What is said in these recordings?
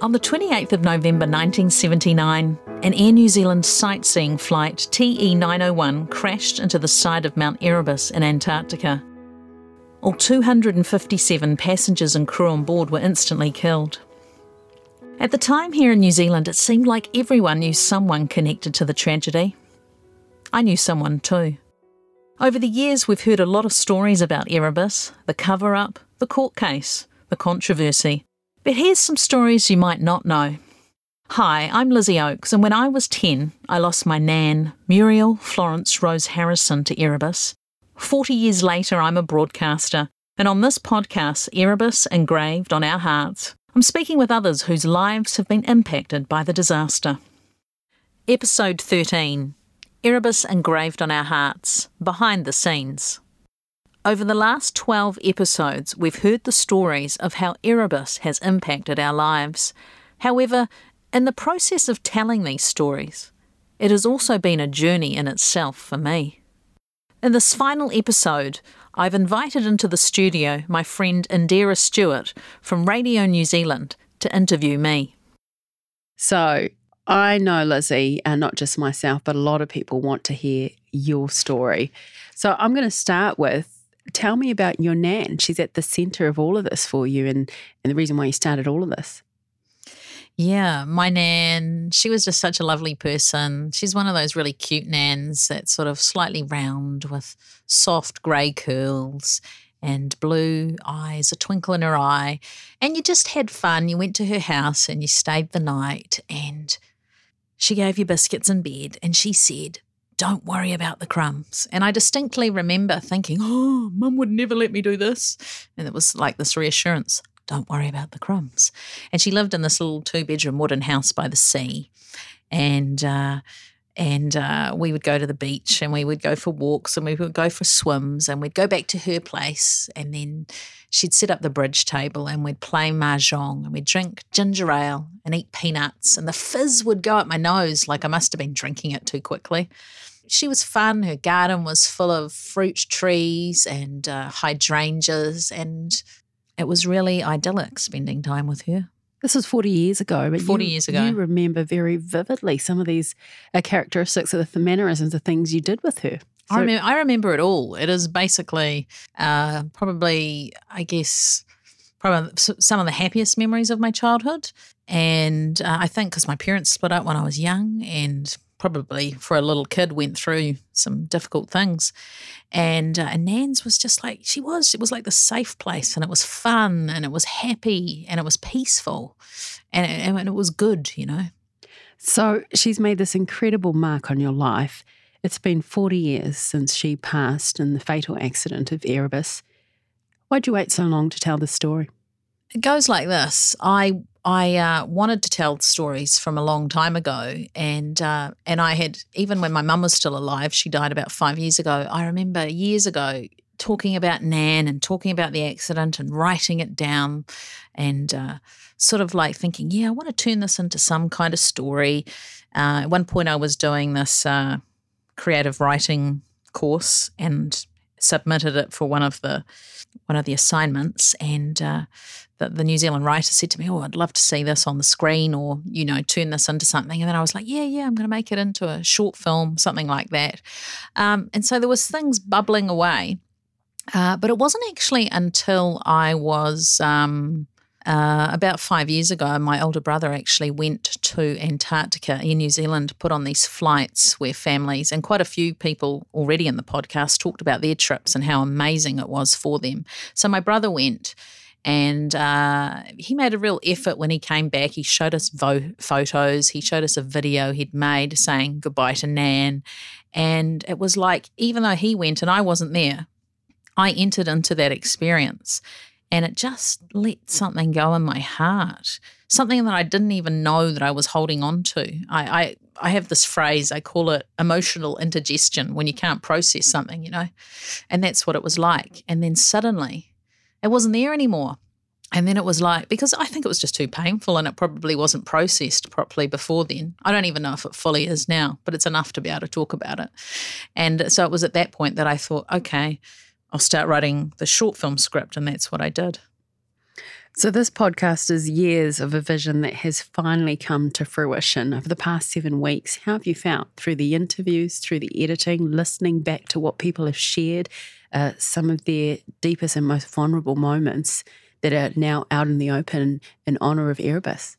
On the 28th of November 1979, an Air New Zealand sightseeing flight TE 901 crashed into the side of Mount Erebus in Antarctica. All 257 passengers and crew on board were instantly killed. At the time here in New Zealand, it seemed like everyone knew someone connected to the tragedy. I knew someone too. Over the years, we've heard a lot of stories about Erebus, the cover up, the court case, the controversy. But here's some stories you might not know. Hi, I'm Lizzie Oakes, and when I was 10, I lost my nan, Muriel Florence Rose Harrison, to Erebus. 40 years later, I'm a broadcaster, and on this podcast, Erebus Engraved on Our Hearts, I'm speaking with others whose lives have been impacted by the disaster. Episode 13 Erebus Engraved on Our Hearts Behind the Scenes. Over the last 12 episodes, we've heard the stories of how Erebus has impacted our lives. However, in the process of telling these stories, it has also been a journey in itself for me. In this final episode, I've invited into the studio my friend Indira Stewart from Radio New Zealand to interview me. So, I know, Lizzie, and not just myself, but a lot of people want to hear your story. So I'm going to start with tell me about your Nan. She's at the center of all of this for you and, and the reason why you started all of this. Yeah, my nan, she was just such a lovely person. She's one of those really cute nans that's sort of slightly round with soft grey curls and blue eyes, a twinkle in her eye. And you just had fun. You went to her house and you stayed the night and she gave you biscuits in bed and she said, Don't worry about the crumbs. And I distinctly remember thinking, Oh, mum would never let me do this. And it was like this reassurance don't worry about the crumbs. And she lived in this little two bedroom wooden house by the sea. And, uh, and uh, we would go to the beach and we would go for walks and we would go for swims and we'd go back to her place and then she'd set up the bridge table and we'd play mahjong and we'd drink ginger ale and eat peanuts and the fizz would go up my nose like I must have been drinking it too quickly. She was fun. Her garden was full of fruit trees and uh, hydrangeas and it was really idyllic spending time with her. This was 40 years ago. But 40 you, years ago. You remember very vividly some of these uh, characteristics of the mannerisms, the things you did with her. So, I, remember, I remember it all. It is basically uh, probably, I guess, probably some of the happiest memories of my childhood. And uh, I think because my parents split up when I was young and probably for a little kid went through some difficult things. And, uh, and nan's was just like she was it was like the safe place and it was fun and it was happy and it was peaceful and it, and it was good you know? So she's made this incredible mark on your life. It's been 40 years since she passed in the fatal accident of erebus. Why'd you wait so long to tell the story it goes like this i I uh, wanted to tell stories from a long time ago, and uh, and I had even when my mum was still alive, she died about five years ago. I remember years ago talking about Nan and talking about the accident and writing it down, and uh, sort of like thinking, yeah, I want to turn this into some kind of story. Uh, at one point, I was doing this uh, creative writing course and submitted it for one of the one of the assignments, and uh, the, the New Zealand writer said to me, "Oh, I'd love to see this on the screen, or you know, turn this into something." And then I was like, "Yeah, yeah, I'm going to make it into a short film, something like that." Um, and so there was things bubbling away, uh, but it wasn't actually until I was. Um, uh, about five years ago, my older brother actually went to Antarctica in New Zealand, put on these flights where families, and quite a few people already in the podcast talked about their trips and how amazing it was for them. So my brother went and uh, he made a real effort when he came back. He showed us vo- photos, he showed us a video he'd made saying goodbye to Nan. And it was like, even though he went and I wasn't there, I entered into that experience and it just let something go in my heart, something that I didn't even know that I was holding on to. I, I, I have this phrase, I call it emotional indigestion when you can't process something, you know? And that's what it was like. And then suddenly, it wasn't there anymore. And then it was like, because I think it was just too painful and it probably wasn't processed properly before then. I don't even know if it fully is now, but it's enough to be able to talk about it. And so it was at that point that I thought, okay, I'll start writing the short film script. And that's what I did. So, this podcast is years of a vision that has finally come to fruition over the past seven weeks. How have you found through the interviews, through the editing, listening back to what people have shared, uh, some of their deepest and most vulnerable moments that are now out in the open in honour of Erebus?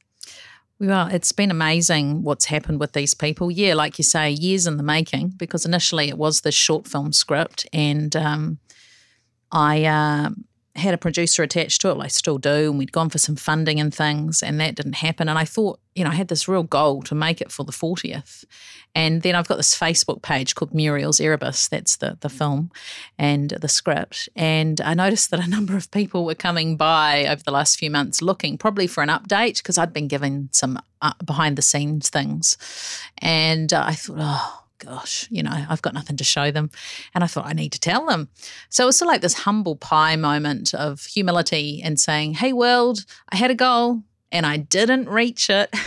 Well, it's been amazing what's happened with these people. Yeah, like you say, years in the making, because initially it was this short film script, and um, I uh, had a producer attached to it. I still do, and we'd gone for some funding and things, and that didn't happen. And I thought, you know, I had this real goal to make it for the 40th. And then I've got this Facebook page called Muriel's Erebus. That's the the film and the script. And I noticed that a number of people were coming by over the last few months looking probably for an update because I'd been given some uh, behind the scenes things. And uh, I thought, oh, gosh, you know, I've got nothing to show them. And I thought, I need to tell them. So it was sort of like this humble pie moment of humility and saying, hey, world, I had a goal and I didn't reach it.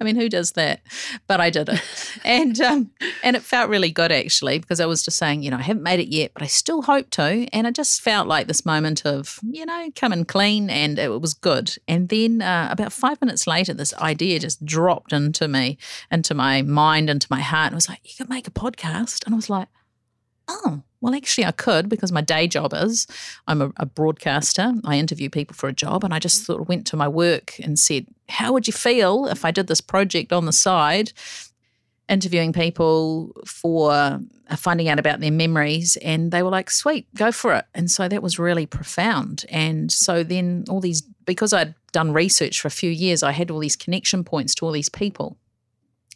I mean, who does that? But I did it, and um, and it felt really good actually because I was just saying, you know, I haven't made it yet, but I still hope to, and it just felt like this moment of, you know, coming clean, and it was good. And then uh, about five minutes later, this idea just dropped into me, into my mind, into my heart. And it was like, you could make a podcast, and I was like, oh well, actually, I could because my day job is I'm a, a, broadcaster. I interview people for a job. And I just sort of went to my work and said, How would you feel if I did this project on the side, interviewing people for uh, finding out about their memories? And they were like, Sweet, go for it. And so that was really profound. And so then all these, because I'd done research for a few years, I had all these connection points to all these people.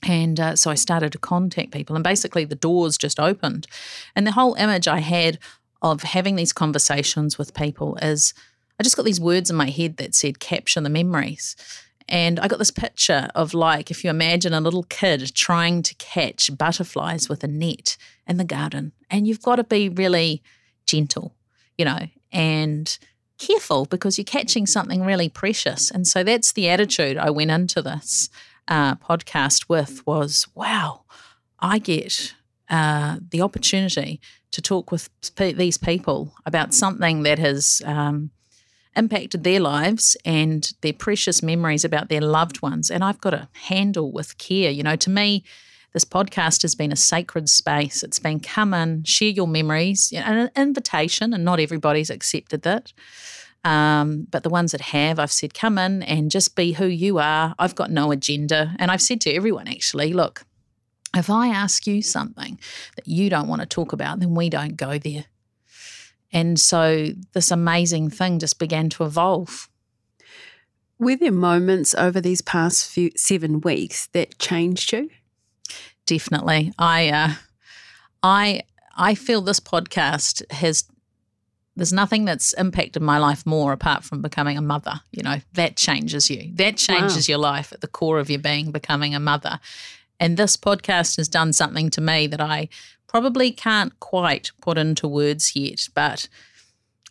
And uh, so I started to contact people, and basically the doors just opened. And the whole image I had of having these conversations with people is I just got these words in my head that said capture the memories. And I got this picture of like if you imagine a little kid trying to catch butterflies with a net in the garden, and you've got to be really gentle, you know, and careful because you're catching something really precious. And so that's the attitude I went into this uh, podcast with was wow, I get uh, the opportunity to talk with these people about something that has um, impacted their lives and their precious memories about their loved ones. And I've got to handle with care. You know, to me, this podcast has been a sacred space. It's been come in, share your memories, you know, an invitation, and not everybody's accepted that. Um, but the ones that have, I've said, come in and just be who you are. I've got no agenda. And I've said to everyone, actually, look, if I ask you something that you don't want to talk about, then we don't go there. And so this amazing thing just began to evolve. Were there moments over these past few seven weeks that changed you? Definitely. I uh, I I feel this podcast has there's nothing that's impacted my life more apart from becoming a mother. You know, that changes you. That changes wow. your life at the core of your being, becoming a mother. And this podcast has done something to me that I probably can't quite put into words yet. But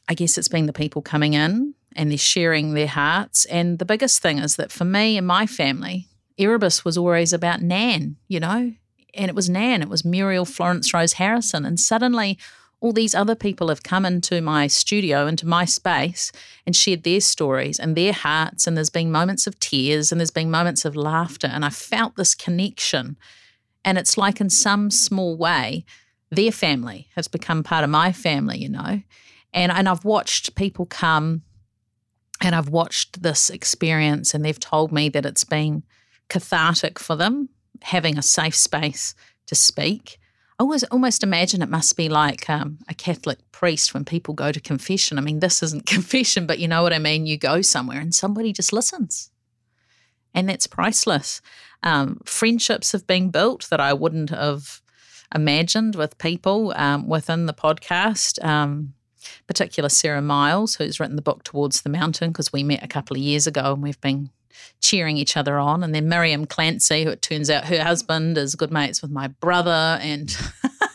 I guess it's been the people coming in and they're sharing their hearts. And the biggest thing is that for me and my family, Erebus was always about Nan, you know, and it was Nan, it was Muriel Florence Rose Harrison. And suddenly, all these other people have come into my studio, into my space, and shared their stories and their hearts. And there's been moments of tears and there's been moments of laughter. And I felt this connection. And it's like, in some small way, their family has become part of my family, you know. And, and I've watched people come and I've watched this experience, and they've told me that it's been cathartic for them having a safe space to speak I always almost imagine it must be like um, a Catholic priest when people go to confession. I mean, this isn't confession, but you know what I mean. You go somewhere and somebody just listens, and that's priceless. Um, friendships have been built that I wouldn't have imagined with people um, within the podcast. Um, particular Sarah Myles, who's written the book Towards the Mountain, because we met a couple of years ago and we've been cheering each other on. And then Miriam Clancy, who it turns out her husband is good mates with my brother and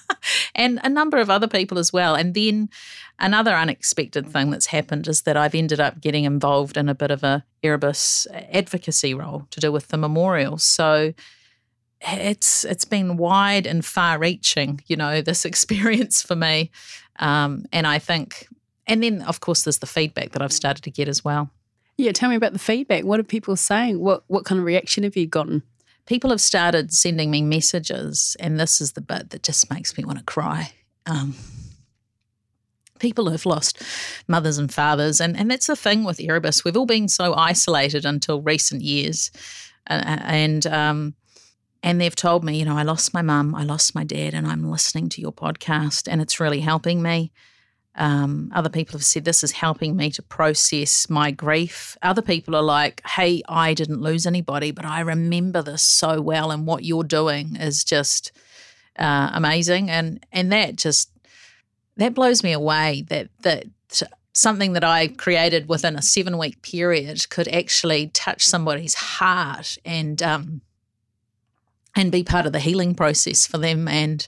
and a number of other people as well. And then another unexpected thing that's happened is that I've ended up getting involved in a bit of a Erebus advocacy role to do with the memorial. So it's it's been wide and far reaching, you know, this experience for me. Um, and I think and then, of course, there's the feedback that I've started to get as well. Yeah, tell me about the feedback. What are people saying? What what kind of reaction have you gotten? People have started sending me messages, and this is the bit that just makes me want to cry. Um, people who've lost mothers and fathers, and, and that's the thing with Erebus. We've all been so isolated until recent years, uh, and um, and they've told me, you know, I lost my mum, I lost my dad, and I'm listening to your podcast, and it's really helping me. Um, other people have said this is helping me to process my grief. Other people are like, hey, I didn't lose anybody, but I remember this so well, and what you're doing is just uh, amazing. And and that just that blows me away that that something that I created within a seven week period could actually touch somebody's heart and um, and be part of the healing process for them and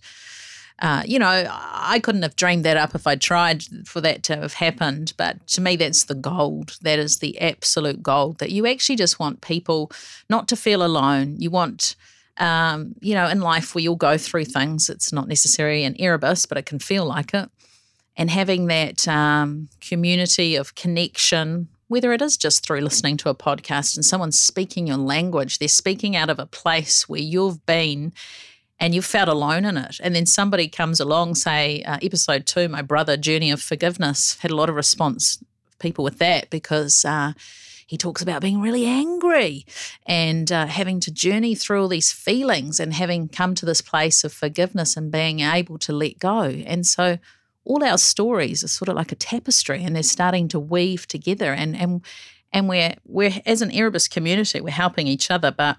uh, you know, I couldn't have dreamed that up if I tried for that to have happened. But to me, that's the gold. That is the absolute gold that you actually just want people not to feel alone. You want, um, you know, in life we all go through things. It's not necessarily an Erebus, but it can feel like it. And having that um, community of connection, whether it is just through listening to a podcast and someone's speaking your language, they're speaking out of a place where you've been and you felt alone in it. And then somebody comes along, say, uh, episode two, my brother, Journey of Forgiveness, had a lot of response, people with that, because uh, he talks about being really angry and uh, having to journey through all these feelings and having come to this place of forgiveness and being able to let go. And so all our stories are sort of like a tapestry and they're starting to weave together and and and we're we're as an Erebus community, we're helping each other, but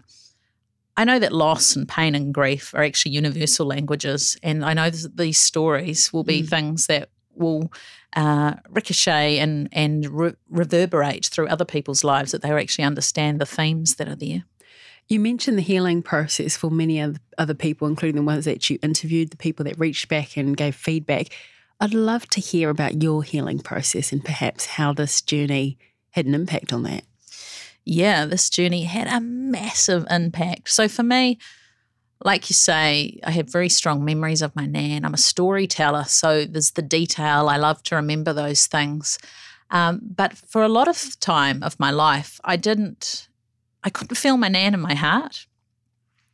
I know that loss and pain and grief are actually universal languages, and I know that these stories will be mm. things that will uh, ricochet and and re- reverberate through other people's lives that they actually understand the themes that are there. You mentioned the healing process for many other people, including the ones that you interviewed, the people that reached back and gave feedback. I'd love to hear about your healing process and perhaps how this journey had an impact on that yeah, this journey had a massive impact. So for me, like you say, I have very strong memories of my nan. I'm a storyteller, so there's the detail. I love to remember those things. Um, but for a lot of time of my life, I didn't, I couldn't feel my nan in my heart,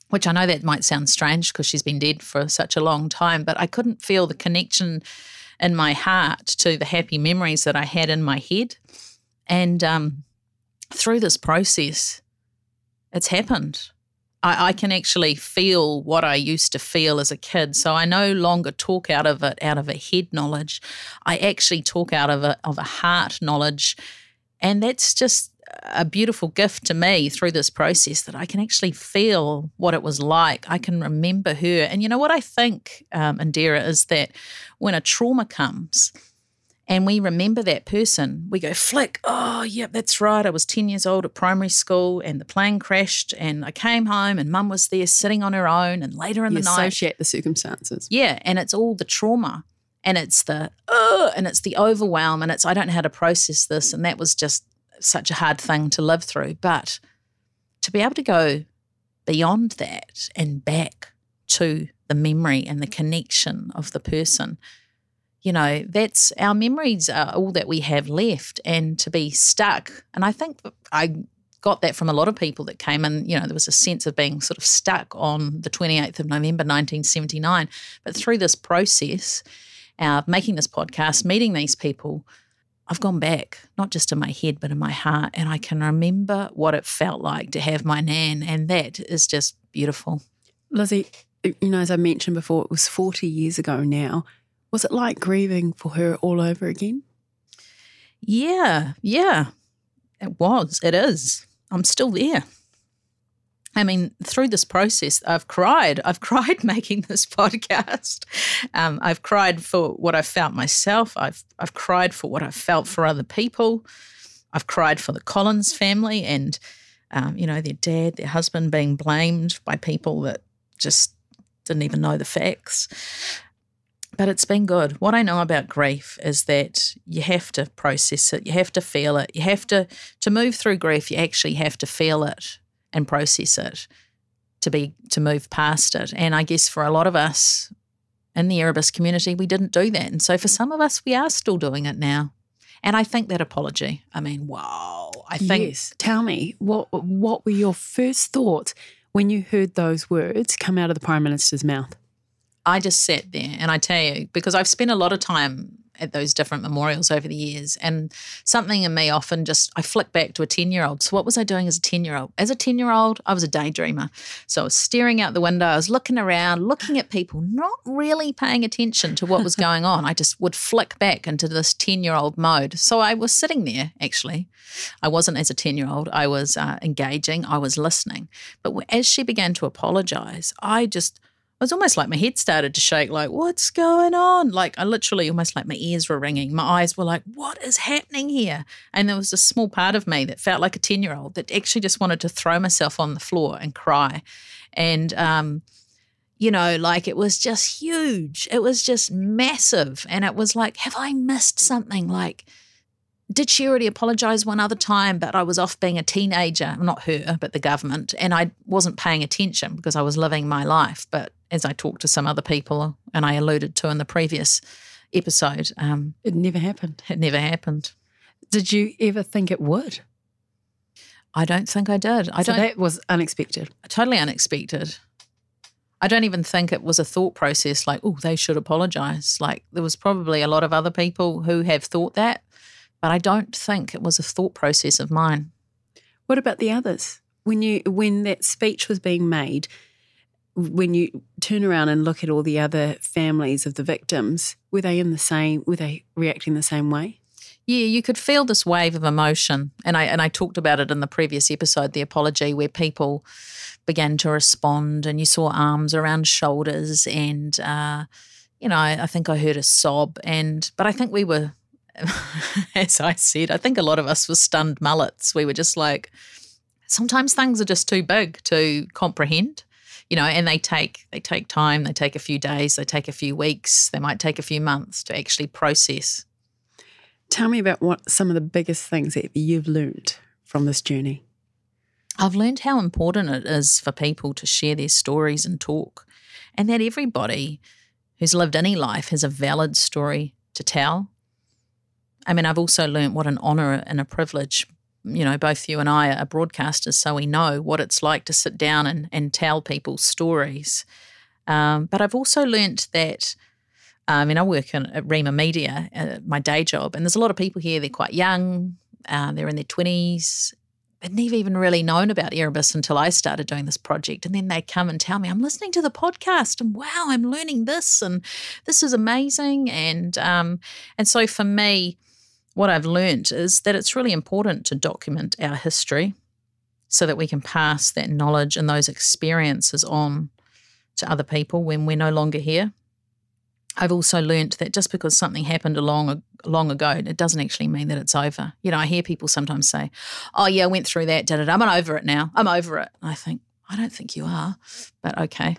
which I know that might sound strange because she's been dead for such a long time, but I couldn't feel the connection in my heart to the happy memories that I had in my head. And um, through this process, it's happened. I, I, can actually feel what I used to feel as a kid. So I no longer talk out of it out of a head knowledge. I actually talk out of a of a heart knowledge. And that's just a beautiful gift to me through this process that I can actually feel what it was like. I can remember her. And you know what I think, um, Indira, is that when a trauma comes, and we remember that person, we go, flick, oh, yep, that's right. I was 10 years old at primary school and the plane crashed and I came home and mum was there sitting on her own and later in you the night. associate the circumstances. Yeah. And it's all the trauma and it's the, oh, and it's the overwhelm and it's, I don't know how to process this. And that was just such a hard thing to live through. But to be able to go beyond that and back to the memory and the connection of the person – you know, that's our memories are all that we have left. And to be stuck, and I think I got that from a lot of people that came and you know, there was a sense of being sort of stuck on the 28th of November 1979. But through this process, uh, making this podcast, meeting these people, I've gone back, not just in my head, but in my heart. And I can remember what it felt like to have my Nan. And that is just beautiful. Lizzie, you know, as I mentioned before, it was 40 years ago now. Was it like grieving for her all over again? Yeah, yeah. It was. It is. I'm still there. I mean, through this process, I've cried. I've cried making this podcast. Um, I've cried for what I felt myself. I've I've cried for what I felt for other people. I've cried for the Collins family and, um, you know, their dad, their husband being blamed by people that just didn't even know the facts but it's been good. What I know about grief is that you have to process it, you have to feel it, you have to to move through grief. You actually have to feel it and process it to be to move past it. And I guess for a lot of us, in the Erebus community, we didn't do that. And so for some of us, we are still doing it now. And I think that apology, I mean, wow. I think. Yes. Tell me, what, what were your first thoughts when you heard those words come out of the Prime Minister's mouth? I just sat there and I tell you, because I've spent a lot of time at those different memorials over the years. And something in me often just, I flick back to a 10 year old. So, what was I doing as a 10 year old? As a 10 year old, I was a daydreamer. So, I was staring out the window, I was looking around, looking at people, not really paying attention to what was going on. I just would flick back into this 10 year old mode. So, I was sitting there actually. I wasn't as a 10 year old, I was uh, engaging, I was listening. But as she began to apologize, I just, it was almost like my head started to shake, like, what's going on? Like, I literally almost like my ears were ringing. My eyes were like, what is happening here? And there was a small part of me that felt like a 10 year old that actually just wanted to throw myself on the floor and cry. And, um, you know, like it was just huge. It was just massive. And it was like, have I missed something? Like, did she already apologize one other time? But I was off being a teenager, not her, but the government, and I wasn't paying attention because I was living my life. But as I talked to some other people, and I alluded to in the previous episode, um, it never happened. It never happened. Did you ever think it would? I don't think I did. I so don't. That was unexpected. Totally unexpected. I don't even think it was a thought process like, oh, they should apologize. Like there was probably a lot of other people who have thought that, but I don't think it was a thought process of mine. What about the others? When you when that speech was being made, when you turn around and look at all the other families of the victims, were they in the same were they reacting the same way? Yeah, you could feel this wave of emotion. And I and I talked about it in the previous episode, the apology, where people began to respond and you saw arms around shoulders and uh, you know, I, I think I heard a sob and but I think we were as I said, I think a lot of us were stunned mullets. We were just like, sometimes things are just too big to comprehend, you know, and they take they take time. They take a few days. They take a few weeks. They might take a few months to actually process. Tell me about what some of the biggest things that you've learned from this journey. I've learned how important it is for people to share their stories and talk, and that everybody who's lived any life has a valid story to tell I mean, I've also learned what an honour and a privilege. You know, both you and I are broadcasters, so we know what it's like to sit down and, and tell people's stories. Um, but I've also learnt that, I mean, I work in, at Rhema Media, uh, my day job, and there's a lot of people here, they're quite young, uh, they're in their 20s, I'd never even really known about Erebus until I started doing this project. And then they come and tell me, I'm listening to the podcast and wow, I'm learning this and this is amazing. And um, and so for me, what I've learned is that it's really important to document our history so that we can pass that knowledge and those experiences on to other people when we're no longer here. I've also learnt that just because something happened a long, long ago, it doesn't actually mean that it's over. You know, I hear people sometimes say, "Oh yeah, I went through that, did it? I'm over it now. I'm over it." I think, I don't think you are, but okay.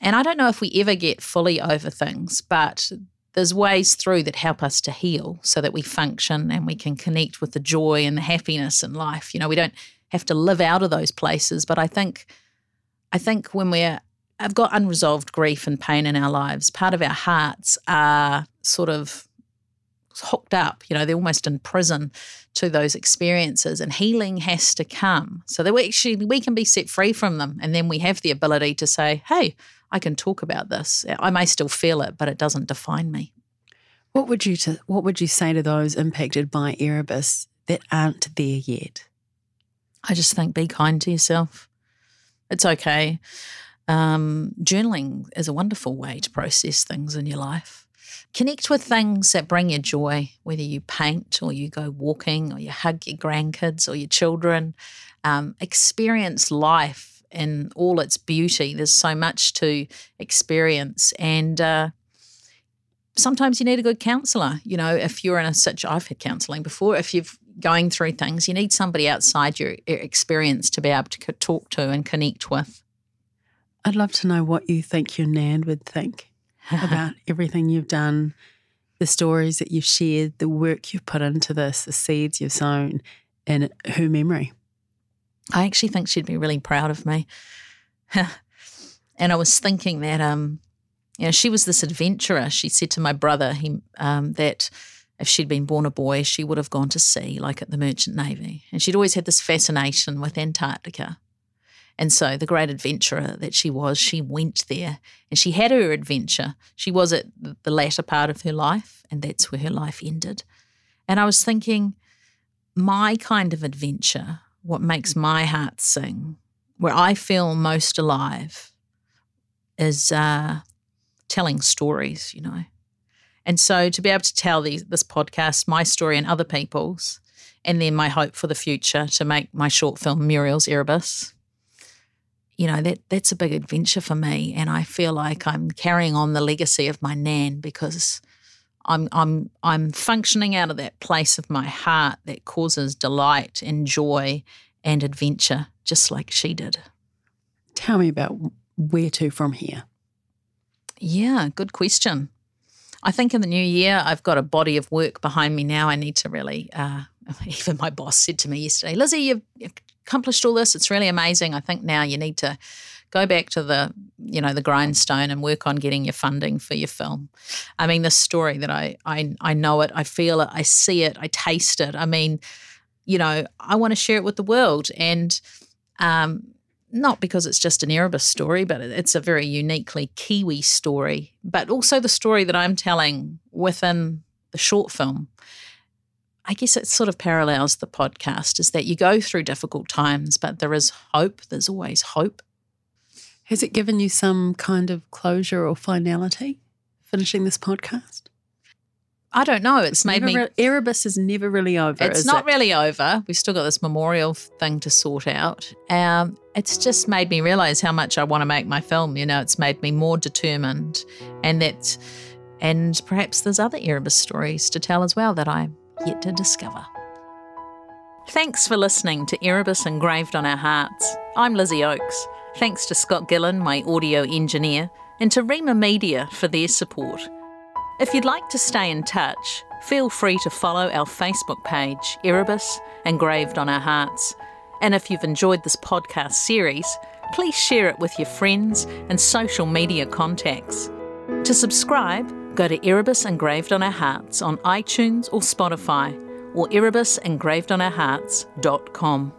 And I don't know if we ever get fully over things, but there's ways through that help us to heal so that we function and we can connect with the joy and the happiness in life. You know, we don't have to live out of those places, but I think I think when we're I've got unresolved grief and pain in our lives, part of our hearts are sort of hooked up, you know, they're almost in prison to those experiences and healing has to come so that we actually we can be set free from them and then we have the ability to say, "Hey, I can talk about this. I may still feel it, but it doesn't define me. What would you to, what would you say to those impacted by Erebus that aren't there yet? I just think be kind to yourself. It's okay. Um, journaling is a wonderful way to process things in your life. Connect with things that bring you joy, whether you paint or you go walking or you hug your grandkids or your children. Um, experience life in all its beauty. There's so much to experience, and uh, sometimes you need a good counsellor. You know, if you're in a such, I've had counselling before. If you're going through things, you need somebody outside your experience to be able to talk to and connect with. I'd love to know what you think your nan would think about everything you've done, the stories that you've shared, the work you've put into this, the seeds you've sown in her memory. I actually think she'd be really proud of me. and I was thinking that um, You know, she was this adventurer. She said to my brother he, um, that if she'd been born a boy, she would have gone to sea, like at the Merchant Navy. And she'd always had this fascination with Antarctica. And so, the great adventurer that she was, she went there and she had her adventure. She was at the latter part of her life, and that's where her life ended. And I was thinking, my kind of adventure, what makes my heart sing, where I feel most alive, is uh, telling stories, you know. And so to be able to tell these, this podcast, my story and other people's, and then my hope for the future to make my short film Muriel's Erebus, you know, that that's a big adventure for me. And I feel like I'm carrying on the legacy of my nan because I'm I'm I'm functioning out of that place of my heart that causes delight and joy and adventure, just like she did. Tell me about where to from here. Yeah, good question. I think in the new year, I've got a body of work behind me now. I need to really, uh, even my boss said to me yesterday, Lizzie, you've accomplished all this. It's really amazing. I think now you need to go back to the, you know, the grindstone and work on getting your funding for your film. I mean, this story that I, I, I know it, I feel it, I see it, I taste it. I mean, you know, I want to share it with the world. And, um, not because it's just an Erebus story, but it's a very uniquely Kiwi story, but also the story that I'm telling within the short film. I guess it sort of parallels the podcast is that you go through difficult times, but there is hope. There's always hope. Has it given you some kind of closure or finality finishing this podcast? I don't know. It's, it's made me. Re- Erebus is never really over. It's not it? really over. We've still got this memorial thing to sort out. Um, it's just made me realize how much I want to make my film. You know, it's made me more determined, and that, and perhaps there's other Erebus stories to tell as well that I'm yet to discover. Thanks for listening to Erebus Engraved on Our Hearts. I'm Lizzie Oakes. Thanks to Scott Gillen, my audio engineer, and to Rhema Media for their support. If you'd like to stay in touch, feel free to follow our Facebook page, Erebus Engraved on Our Hearts. And if you've enjoyed this podcast series, please share it with your friends and social media contacts. To subscribe, go to Erebus Engraved on Our Hearts on iTunes or Spotify or erebusengravedonourhearts.com.